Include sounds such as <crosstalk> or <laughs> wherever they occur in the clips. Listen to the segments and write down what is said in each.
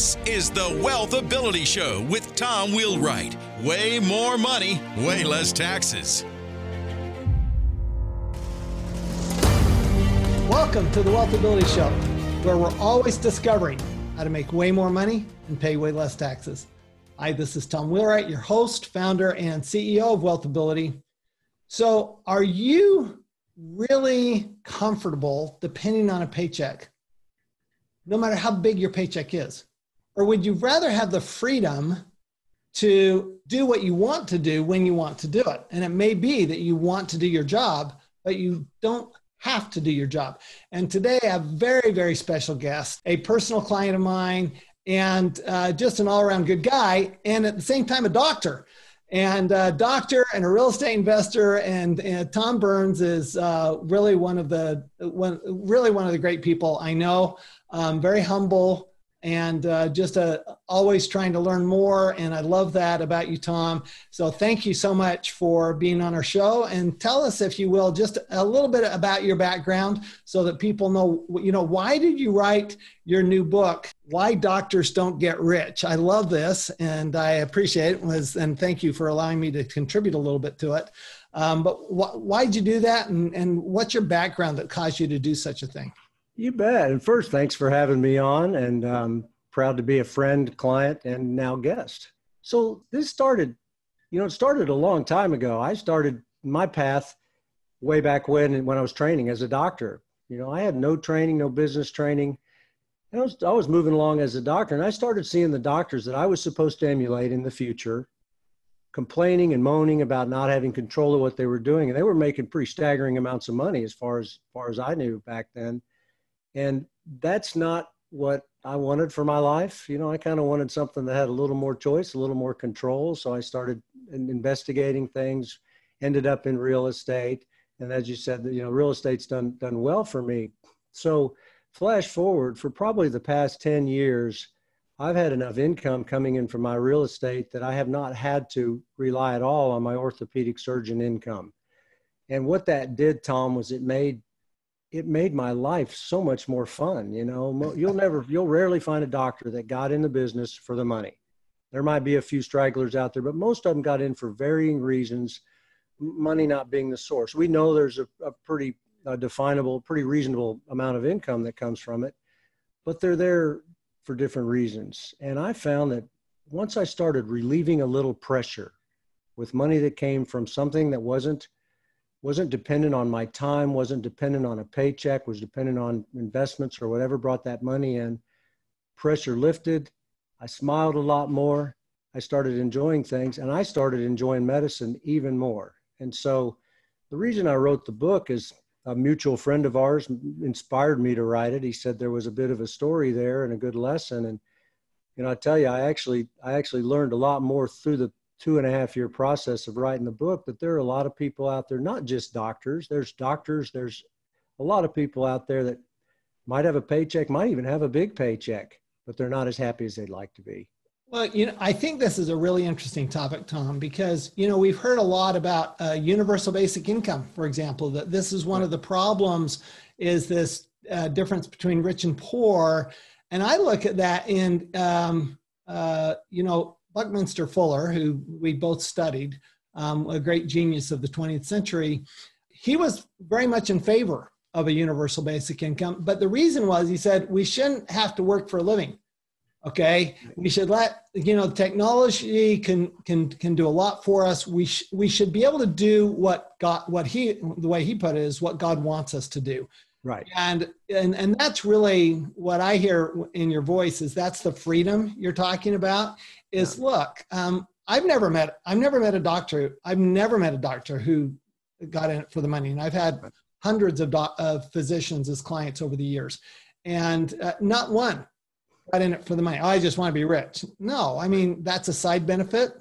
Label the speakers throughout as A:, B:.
A: This is the Wealth Ability Show with Tom Wheelwright. Way more money, way less taxes.
B: Welcome to the Wealth Ability Show, where we're always discovering how to make way more money and pay way less taxes. Hi, this is Tom Wheelwright, your host, founder, and CEO of Wealth Ability. So, are you really comfortable depending on a paycheck? no matter how big your paycheck is? Or would you rather have the freedom to do what you want to do when you want to do it? And it may be that you want to do your job, but you don't have to do your job. And today I have a very, very special guest, a personal client of mine, and uh, just an all around good guy, and at the same time, a doctor. And a uh, doctor and a real estate investor, and, and Tom Burns is uh, really one of the one, really one of the great people I know um, very humble and uh, just uh, always trying to learn more. And I love that about you, Tom. So thank you so much for being on our show. And tell us, if you will, just a little bit about your background so that people know, you know, why did you write your new book, Why Doctors Don't Get Rich? I love this and I appreciate it. Was, and thank you for allowing me to contribute a little bit to it. Um, but wh- why'd you do that? And, and what's your background that caused you to do such a thing?
C: You bet. And first, thanks for having me on, and um, proud to be a friend, client, and now guest. So this started, you know, it started a long time ago. I started my path way back when when I was training as a doctor. You know, I had no training, no business training. And I was, I was moving along as a doctor, and I started seeing the doctors that I was supposed to emulate in the future complaining and moaning about not having control of what they were doing. And they were making pretty staggering amounts of money as far as, as far as I knew back then. And that's not what I wanted for my life. You know, I kind of wanted something that had a little more choice, a little more control. So I started investigating things, ended up in real estate. And as you said, you know, real estate's done, done well for me. So flash forward for probably the past 10 years, I've had enough income coming in from my real estate that I have not had to rely at all on my orthopedic surgeon income. And what that did, Tom, was it made it made my life so much more fun. You know, you'll never, you'll rarely find a doctor that got in the business for the money. There might be a few stragglers out there, but most of them got in for varying reasons, money not being the source. We know there's a, a pretty definable, pretty reasonable amount of income that comes from it, but they're there for different reasons. And I found that once I started relieving a little pressure with money that came from something that wasn't wasn't dependent on my time, wasn't dependent on a paycheck, was dependent on investments or whatever brought that money in. Pressure lifted. I smiled a lot more. I started enjoying things and I started enjoying medicine even more. And so the reason I wrote the book is a mutual friend of ours inspired me to write it. He said there was a bit of a story there and a good lesson. And, you know, I tell you, I actually, I actually learned a lot more through the two and a half year process of writing the book, but there are a lot of people out there, not just doctors. There's doctors, there's a lot of people out there that might have a paycheck, might even have a big paycheck, but they're not as happy as they'd like to be.
B: Well, you know, I think this is a really interesting topic, Tom, because you know we've heard a lot about uh, universal basic income, for example. That this is one of the problems is this uh, difference between rich and poor, and I look at that in um, uh, you know Buckminster Fuller, who we both studied, um, a great genius of the 20th century, he was very much in favor of a universal basic income. But the reason was he said we shouldn't have to work for a living. Okay, we should let you know technology can can can do a lot for us. We sh- we should be able to do what God what he the way he put it is what God wants us to do.
C: Right.
B: And and and that's really what I hear in your voice is that's the freedom you're talking about is yeah. look, um, I've never met I've never met a doctor I've never met a doctor who got in it for the money, and I've had hundreds of, of physicians as clients over the years, and uh, not one got in it for the money. Oh, I just want to be rich. No, I mean that's a side benefit,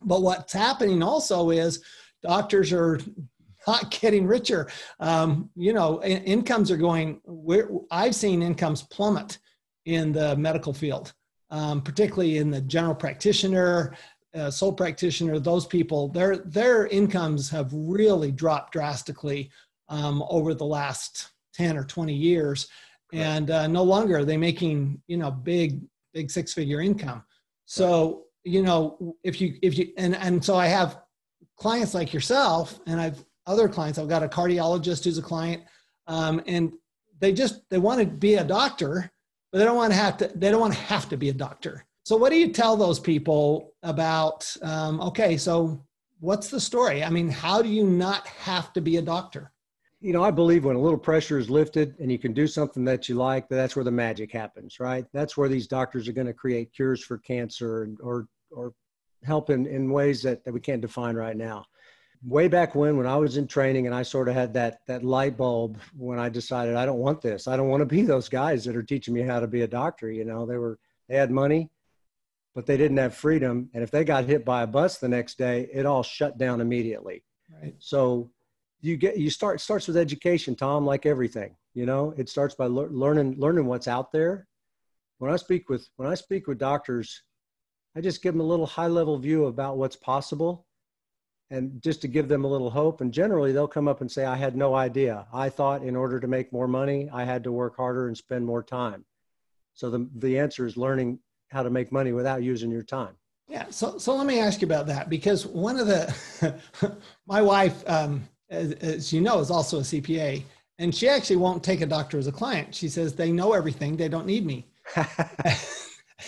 B: but what's happening also is doctors are not <laughs> getting richer. Um, you know, in, incomes are going. I've seen incomes plummet in the medical field um, particularly in the general practitioner, uh, sole practitioner, those people, their their incomes have really dropped drastically um, over the last 10 or 20 years. And uh, no longer are they making, you know, big big six figure income. So, you know, if you, if you, and, and so I have clients like yourself and I've other clients, I've got a cardiologist who's a client um, and they just, they want to be a doctor, but they don't want to have to, they don't want to have to be a doctor. So what do you tell those people about, um, okay, so what's the story? I mean, how do you not have to be a doctor?
C: you know, I believe when a little pressure is lifted and you can do something that you like, that's where the magic happens, right? That's where these doctors are going to create cures for cancer or or help in, in ways that, that we can't define right now. Way back when, when I was in training and I sort of had that that light bulb when I decided I don't want this. I don't want to be those guys that are teaching me how to be a doctor. You know, they were they had money, but they didn't have freedom. And if they got hit by a bus the next day, it all shut down immediately. Right. So you get you start starts with education tom like everything you know it starts by le- learning learning what's out there when i speak with when i speak with doctors i just give them a little high level view about what's possible and just to give them a little hope and generally they'll come up and say i had no idea i thought in order to make more money i had to work harder and spend more time so the, the answer is learning how to make money without using your time
B: yeah so so let me ask you about that because one of the <laughs> my wife um, as, as you know, is also a CPA. And she actually won't take a doctor as a client. She says they know everything, they don't need me.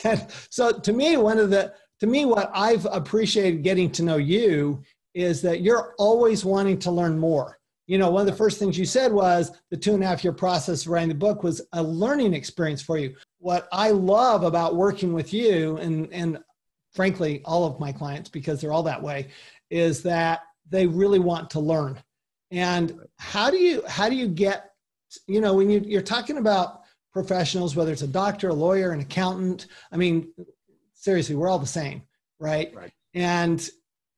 B: and <laughs> <laughs> so to me, one of the to me, what I've appreciated getting to know you is that you're always wanting to learn more. You know, one of the first things you said was the two and a half year process of writing the book was a learning experience for you. What I love about working with you and and frankly all of my clients because they're all that way is that they really want to learn and how do you how do you get you know when you, you're talking about professionals whether it's a doctor a lawyer an accountant i mean seriously we're all the same right, right. and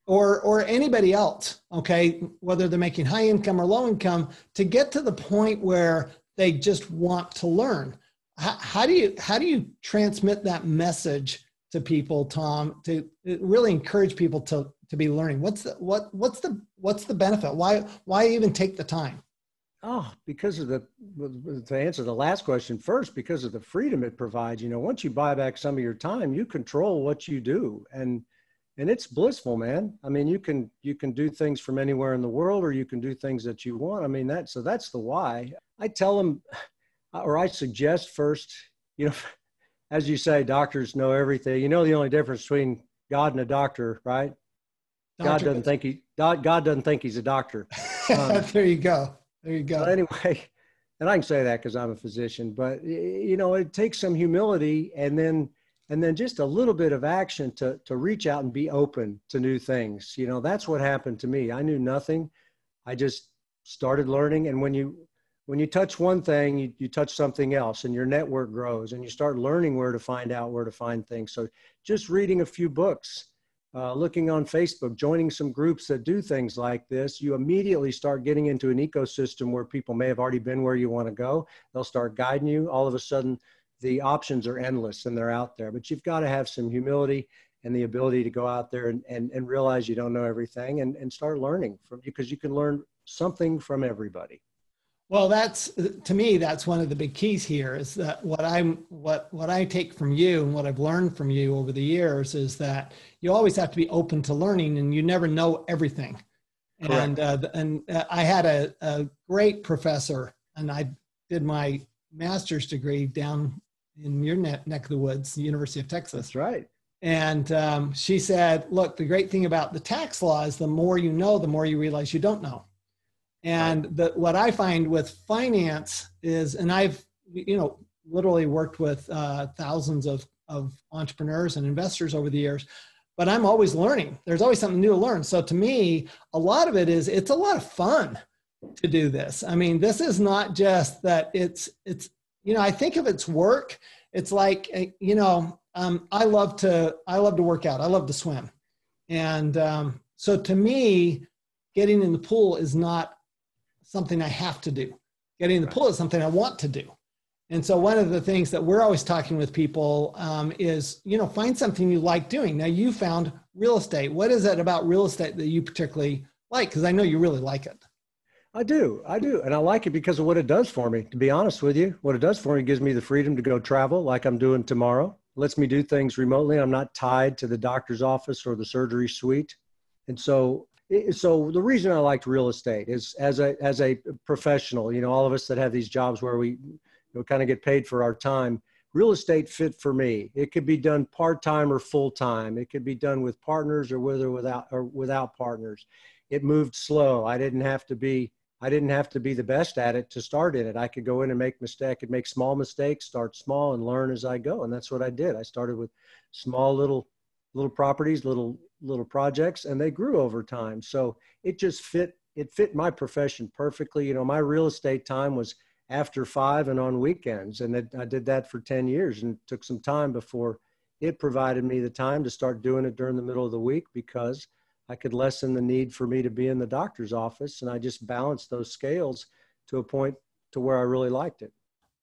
B: or or anybody else okay whether they're making high income or low income to get to the point where they just want to learn. How, how do you how do you transmit that message to people tom to uh, really encourage people to to be learning? What's the what what's the what's the benefit? Why why even take the time?
C: Oh because of the to answer the last question first because of the freedom it provides. You know once you buy back some of your time you control what you do. And and it's blissful man i mean you can you can do things from anywhere in the world or you can do things that you want i mean that so that's the why i tell them or i suggest first you know <laughs> as you say doctors know everything you know the only difference between god and a doctor right God doesn't think he God, God doesn't think he's a doctor. <laughs>
B: Um, there you go. There you go.
C: anyway, <laughs> and I can say that because I'm a physician, but you know, it takes some humility and then and then just a little bit of action to to reach out and be open to new things. You know, that's what happened to me. I knew nothing. I just started learning, and when you when you touch one thing, you, you touch something else, and your network grows, and you start learning where to find out where to find things. So just reading a few books uh, looking on Facebook, joining some groups that do things like this, you immediately start getting into an ecosystem where people may have already been where you want to go. They'll start guiding you. All of a sudden, the options are endless and they're out there. But you've got to have some humility and the ability to go out there and, and, and realize you don't know everything and, and start learning from because you can learn something from everybody.
B: Well, that's to me. That's one of the big keys here. Is that what I'm what what I take from you and what I've learned from you over the years is that you always have to be open to learning, and you never know everything. Correct. And uh, and uh, I had a, a great professor, and I did my master's degree down in your neck, neck of the woods, the University of Texas.
C: That's right.
B: And um, she said, "Look, the great thing about the tax law is the more you know, the more you realize you don't know." And the, what I find with finance is, and I've, you know, literally worked with uh, thousands of, of entrepreneurs and investors over the years, but I'm always learning. There's always something new to learn. So to me, a lot of it is, it's a lot of fun to do this. I mean, this is not just that it's, it's, you know, I think of its work, it's like, eh, you know, um, I love to, I love to work out. I love to swim. And um, so to me, getting in the pool is not something I have to do. Getting in the pool is something I want to do. And so one of the things that we're always talking with people um, is, you know, find something you like doing. Now you found real estate. What is it about real estate that you particularly like? Because I know you really like it.
C: I do. I do. And I like it because of what it does for me, to be honest with you. What it does for me gives me the freedom to go travel like I'm doing tomorrow. It lets me do things remotely. I'm not tied to the doctor's office or the surgery suite. And so, so the reason I liked real estate is as a, as a professional, you know, all of us that have these jobs where we you know, kind of get paid for our time, real estate fit for me. It could be done part-time or full-time. It could be done with partners or with or without, or without partners. It moved slow. I didn't have to be I didn't have to be the best at it to start in it. I could go in and make mistake, I could make small mistakes, start small and learn as I go. And that's what I did. I started with small little little properties, little little projects, and they grew over time. So it just fit it fit my profession perfectly. You know, my real estate time was after five and on weekends. And it, I did that for 10 years and took some time before it provided me the time to start doing it during the middle of the week because I could lessen the need for me to be in the doctor's office. And I just balanced those scales to a point to where I really liked it.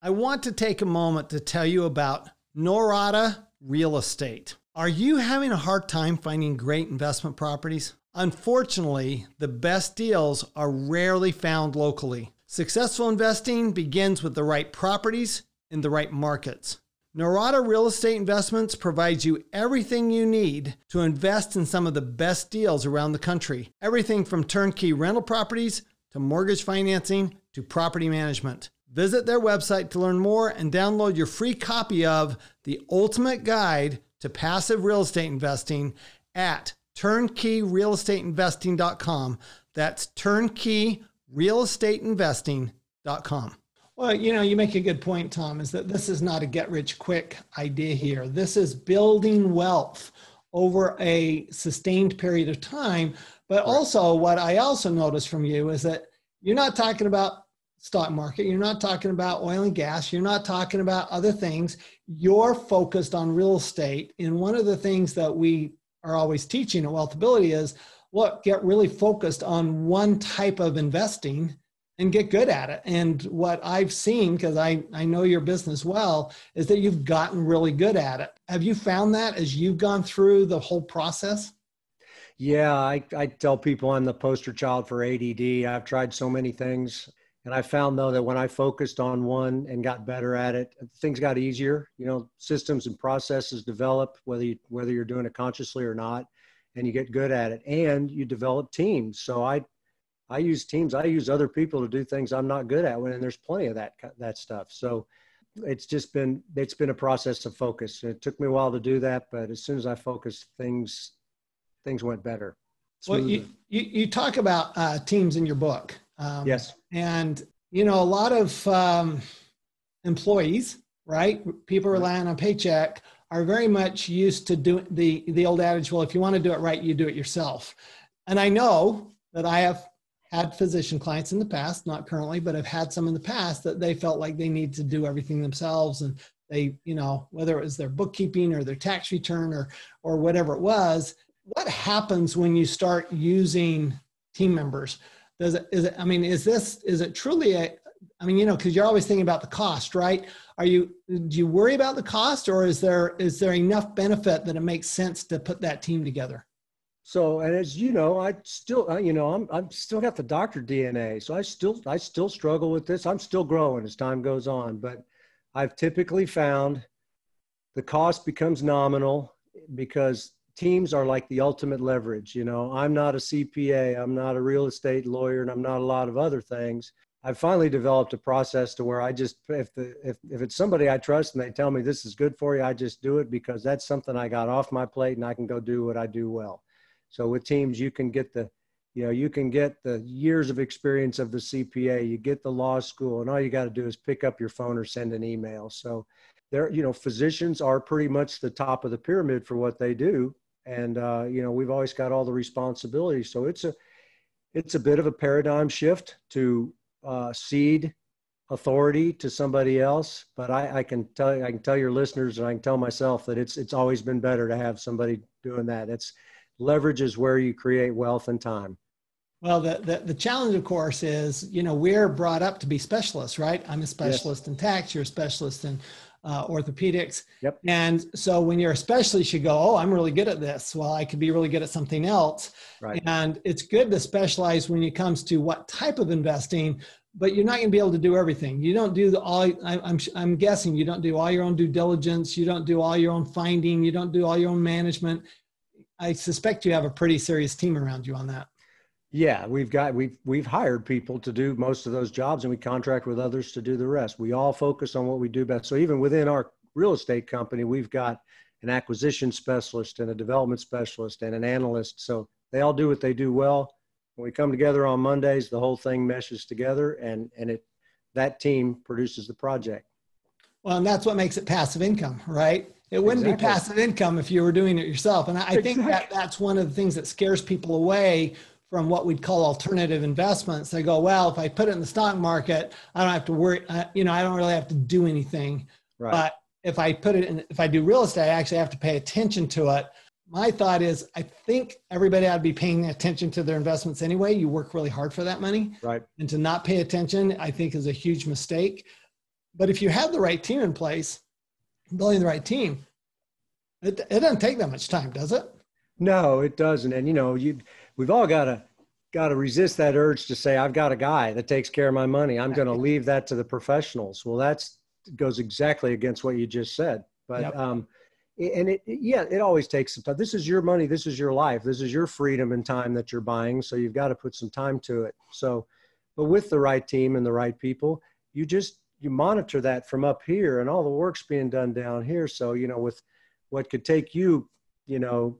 B: I want to take a moment to tell you about Norada Real Estate. Are you having a hard time finding great investment properties? Unfortunately, the best deals are rarely found locally. Successful investing begins with the right properties in the right markets. Norada Real Estate Investments provides you everything you need to invest in some of the best deals around the country. Everything from turnkey rental properties to mortgage financing to property management. Visit their website to learn more and download your free copy of The Ultimate Guide to Passive Real Estate Investing at turnkeyrealestateinvesting.com. That's turnkeyrealestateinvesting.com. Well, you know, you make a good point, Tom, is that this is not a get rich quick idea here. This is building wealth over a sustained period of time. But also, what I also notice from you is that you're not talking about stock market, you're not talking about oil and gas, you're not talking about other things. You're focused on real estate. And one of the things that we are always teaching at Wealthability is look, get really focused on one type of investing and get good at it. And what I've seen, because I, I know your business well, is that you've gotten really good at it. Have you found that as you've gone through the whole process?
C: Yeah, I, I tell people I'm the poster child for ADD. I've tried so many things. And I found though that when I focused on one and got better at it, things got easier. You know, systems and processes develop whether you, whether you're doing it consciously or not, and you get good at it. And you develop teams. So I I use teams. I use other people to do things I'm not good at. And there's plenty of that that stuff. So it's just been it's been a process of focus. It took me a while to do that, but as soon as I focused, things things went better.
B: Well, you, you, you talk about uh, teams in your book.
C: Um, yes.
B: And you know a lot of um, employees, right? People relying on paycheck are very much used to doing the the old adage. Well, if you want to do it right, you do it yourself. And I know that I have had physician clients in the past, not currently, but I've had some in the past that they felt like they need to do everything themselves and they, you know, whether it was their bookkeeping or their tax return or or whatever it was. What happens when you start using team members? Does it is it, I mean, is this is it truly a I mean, you know, because you're always thinking about the cost, right? Are you do you worry about the cost or is there is there enough benefit that it makes sense to put that team together?
C: So, and as you know, I still, you know, I'm, I'm still got the doctor DNA. So I still, I still struggle with this. I'm still growing as time goes on, but I've typically found the cost becomes nominal because teams are like the ultimate leverage. You know, I'm not a CPA, I'm not a real estate lawyer, and I'm not a lot of other things. I've finally developed a process to where I just, if the, if, if it's somebody I trust and they tell me this is good for you, I just do it because that's something I got off my plate and I can go do what I do well. So with teams, you can get the, you know, you can get the years of experience of the CPA, you get the law school, and all you got to do is pick up your phone or send an email. So there, you know, physicians are pretty much the top of the pyramid for what they do. And, uh, you know, we've always got all the responsibility. So it's a, it's a bit of a paradigm shift to uh, cede authority to somebody else. But I, I can tell I can tell your listeners and I can tell myself that it's it's always been better to have somebody doing that. It's leverage is where you create wealth and time.
B: Well, the, the, the, challenge, of course, is, you know, we're brought up to be specialists, right? I'm a specialist yes. in tax, you're a specialist in uh, orthopedics.
C: Yep.
B: And so when you're a specialist, you go, oh, I'm really good at this. Well, I could be really good at something else.
C: Right.
B: And it's good to specialize when it comes to what type of investing, but you're not going to be able to do everything. You don't do the all. I, I'm I'm guessing you don't do all your own due diligence. You don't do all your own finding. You don't do all your own management. I suspect you have a pretty serious team around you on that.
C: Yeah, we've got we've we've hired people to do most of those jobs, and we contract with others to do the rest. We all focus on what we do best. So even within our real estate company, we've got an acquisition specialist and a development specialist and an analyst. So they all do what they do well. When we come together on Mondays, the whole thing meshes together, and and it that team produces the project.
B: Well, and that's what makes it passive income, right? It wouldn't exactly. be passive income if you were doing it yourself. And I, I think that that's one of the things that scares people away from what we'd call alternative investments. They go, well, if I put it in the stock market, I don't have to worry. Uh, you know, I don't really have to do anything. Right. But if I put it in, if I do real estate, I actually have to pay attention to it. My thought is, I think everybody ought to be paying attention to their investments anyway. You work really hard for that money.
C: Right.
B: And to not pay attention, I think is a huge mistake. But if you have the right team in place, building the right team, it, it doesn't take that much time, does it?
C: No, it doesn't. And you know, you we've all got to got to resist that urge to say I've got a guy that takes care of my money. I'm going to leave that to the professionals. Well, that's goes exactly against what you just said. But yep. um, and it, yeah, it always takes some time. This is your money. This is your life. This is your freedom and time that you're buying. So you've got to put some time to it. So, but with the right team and the right people, you just you monitor that from up here, and all the work's being done down here. So you know, with what could take you, you know,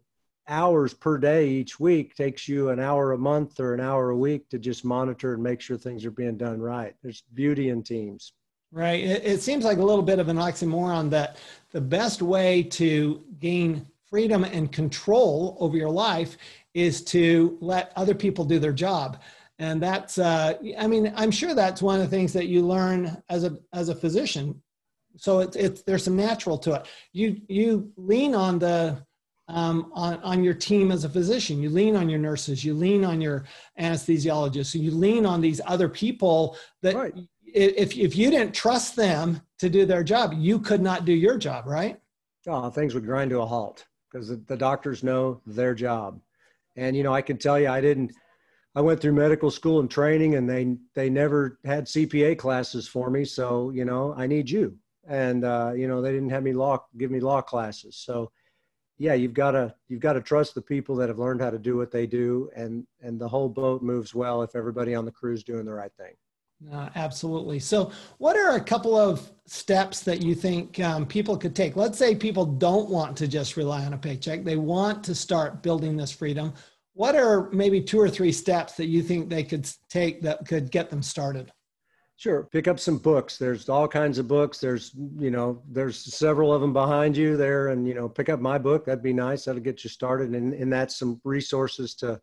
C: hours per day each week takes you an hour a month or an hour a week to just monitor and make sure things are being done right. There's beauty in teams.
B: Right. It, it, seems like a little bit of an oxymoron that the best way to gain freedom and control over your life is to let other people do their job. And that's, uh, I mean, I'm sure that's one of the things that you learn as a, as a physician. So it's, it's, there's some natural to it. You, you lean on the, um, on, on your team as a physician. You lean on your nurses, you lean on your anesthesiologists, you lean on these other people that right. if, if you didn't trust them to do their job, you could not do your job, right?
C: Oh, things would grind to a halt because the, the doctors know their job. And, you know, I can tell you, I didn't, I went through medical school and training and they, they never had CPA classes for me. So, you know, I need you. And, uh, you know, they didn't have me law, give me law classes. So, yeah, you've got to you've got to trust the people that have learned how to do what they do, and and the whole boat moves well if everybody on the crew is doing the right thing.
B: Uh, absolutely. So, what are a couple of steps that you think um, people could take? Let's say people don't want to just rely on a paycheck; they want to start building this freedom. What are maybe two or three steps that you think they could take that could get them started?
C: Sure. Pick up some books. There's all kinds of books. There's, you know, there's several of them behind you there. And, you know, pick up my book. That'd be nice. That'll get you started. And, and that's some resources to,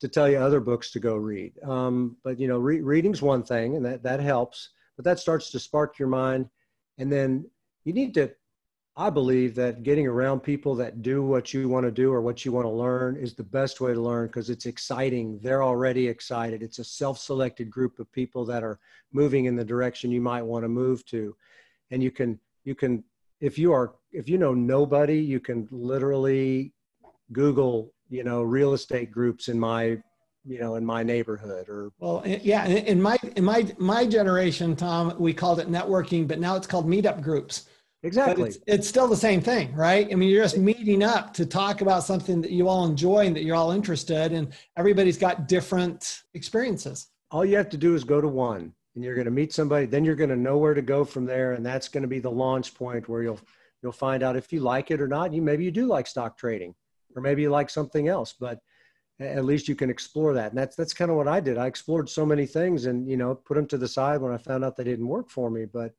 C: to tell you other books to go read. Um, but, you know, re- reading's one thing and that, that helps, but that starts to spark your mind. And then you need to I believe that getting around people that do what you want to do or what you want to learn is the best way to learn because it's exciting. They're already excited. It's a self selected group of people that are moving in the direction you might want to move to. And you can, you can, if you are, if you know nobody, you can literally Google, you know, real estate groups in my you know in my neighborhood or
B: well yeah in my in my my generation tom we called it networking but now it's called meetup groups
C: Exactly.
B: It's, it's, still the same thing, right? I mean, you're just meeting up to talk about something that you all enjoy and that you're all interested in. And everybody's got different experiences.
C: All you have to do is go to one and you're going to meet somebody, then you're going to know where to go from there. And that's going to be the launch point where you'll, you'll find out if you like it or not. You maybe you do like stock trading or maybe you like something else, but at least you can explore that. And that's, that's kind of what I did. I explored so many things and, you know, put them to the side when I found out they didn't work for me. But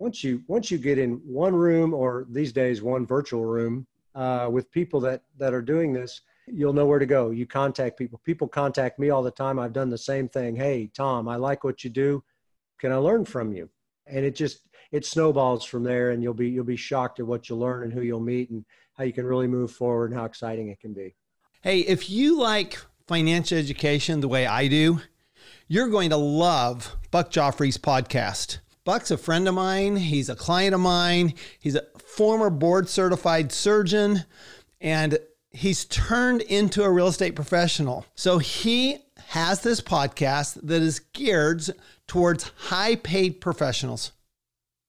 C: once you once you get in one room or these days one virtual room uh, with people that that are doing this you'll know where to go. You contact people. People contact me all the time. I've done the same thing. Hey tom i like what you do. Can i learn from you? And it just it snowballs from there and you'll be you'll be shocked at what you'll learn and who you'll meet and how you can really move forward and how exciting it can be.
B: Hey if you like financial education the way i do you're going to love buck joffrey's podcast Buck's a friend of mine. He's a client of mine. He's a former board certified surgeon. And he's turned into a real estate professional. So he has this podcast that is geared towards high paid professionals.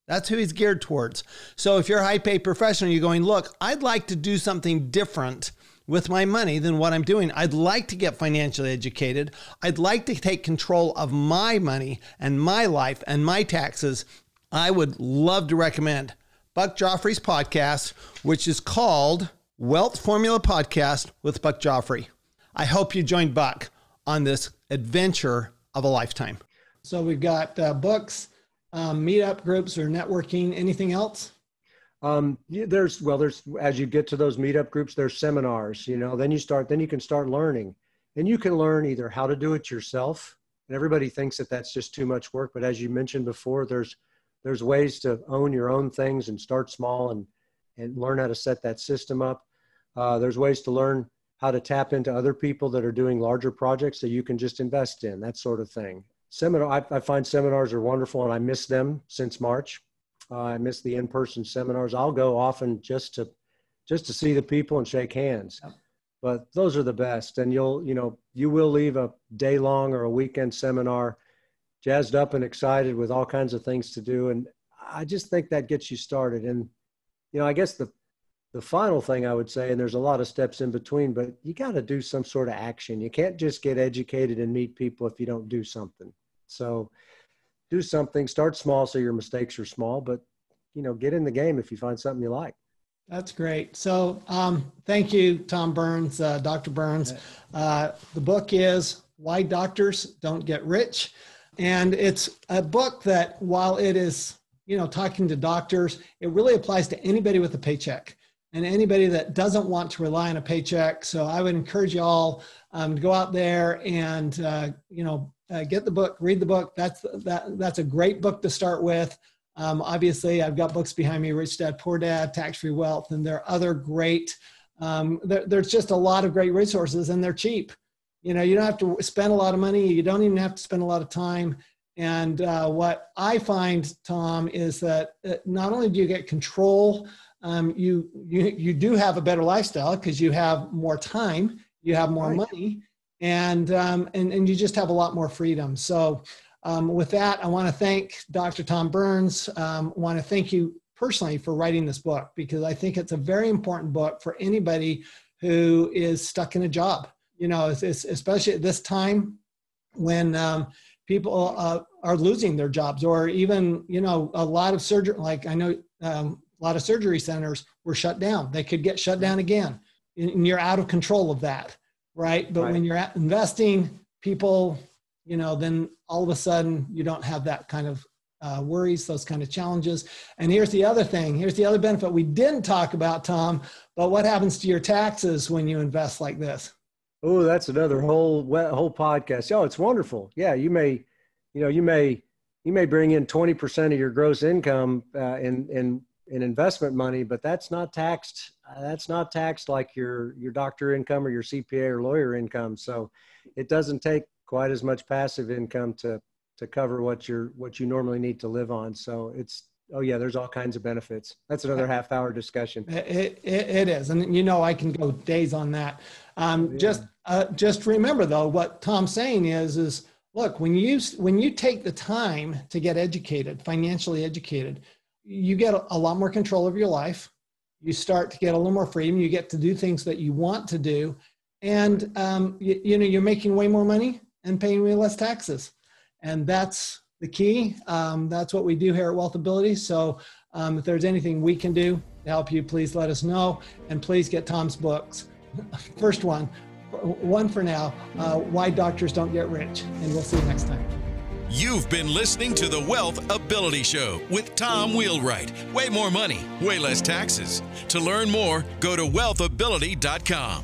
B: That's who he's geared towards. So if you're a high paid professional, you're going, look, I'd like to do something different with my money than what I'm doing. I'd like to get financially educated. I'd like to take control of my money and my life and my taxes. I would love to recommend Buck Joffrey's podcast, which is called Wealth Formula Podcast with Buck Joffrey. I hope you join Buck on this adventure of a lifetime. So we've got uh, books, um, meetup groups, or networking. Anything else?
C: Um, there's well, there's as you get to those meetup groups, there's seminars. You know, then you start, then you can start learning, and you can learn either how to do it yourself. And everybody thinks that that's just too much work, but as you mentioned before, there's there's ways to own your own things and start small and and learn how to set that system up. Uh, there's ways to learn how to tap into other people that are doing larger projects that you can just invest in, that sort of thing. Seminar, I, I find seminars are wonderful, and I miss them since March. Uh, I miss the in-person seminars. I'll go often just to just to see the people and shake hands. Yep. But those are the best, and you'll you know you will leave a day long or a weekend seminar jazzed up and excited with all kinds of things to do, and I just think that gets you started. And you know, I guess the the final thing I would say, and there's a lot of steps in between, but you got to do some sort of action. You can't just get educated and meet people if you don't do something. So do something, start small so your mistakes are small, but you know, get in the game if you find something you like.
B: That's great. So um, thank you, Tom Burns, uh, Dr. Burns. Uh, the book is Why Doctors Don't Get Rich. And it's a book that while it is, you know, talking to doctors, it really applies to anybody with a paycheck and anybody that doesn't want to rely on a paycheck. So I would encourage you all um, to go out there and uh, you know uh, get the book, read the book. That's that that's a great book to start with. Um, obviously, I've got books behind me: Rich Dad, Poor Dad, Tax Free Wealth, and there are other great. Um, there, there's just a lot of great resources, and they're cheap. You know, you don't have to spend a lot of money. You don't even have to spend a lot of time. And uh, what I find, Tom, is that uh, not only do you get control um, you, you, you do have a better lifestyle because you have more time, you have more right. money, and, um, and, and you just have a lot more freedom. So, um, with that, I want to thank Dr. Tom Burns. Um, I want to thank you personally for writing this book because I think it's a very important book for anybody who is stuck in a job. You know, it's, it's especially at this time when um, people uh, are losing their jobs, or even you know, a lot of surgery. Like I know um, a lot of surgery centers were shut down. They could get shut down again. And you're out of control of that, right? But right. when you're investing, people, you know, then all of a sudden you don't have that kind of uh, worries, those kind of challenges. And here's the other thing. Here's the other benefit we didn't talk about, Tom. But what happens to your taxes when you invest like this?
C: Oh, that's another whole whole podcast. Oh, it's wonderful. Yeah, you may, you know, you may you may bring in twenty percent of your gross income uh, in in in investment money, but that's not taxed. Uh, that's not taxed like your your doctor income or your CPA or lawyer income. So it doesn't take quite as much passive income to to cover what you're what you normally need to live on. So it's oh yeah, there's all kinds of benefits. That's another half hour discussion.
B: It, it, it is, and you know I can go days on that. Um, yeah. Just uh, just remember though, what Tom's saying is is look when you when you take the time to get educated, financially educated you get a lot more control of your life. You start to get a little more freedom. You get to do things that you want to do, and um, you, you, know you're making way more money and paying way less taxes, and that's the key. Um, that's what we do here at Wealthability. So um, if there's anything we can do to help you, please let us know, and please get Tom's books. <laughs> First one, one for now. Uh, Why doctors don't get rich, and we'll see you next time.
A: You've been listening to the Wealth Ability Show with Tom Wheelwright. Way more money, way less taxes. To learn more, go to wealthability.com.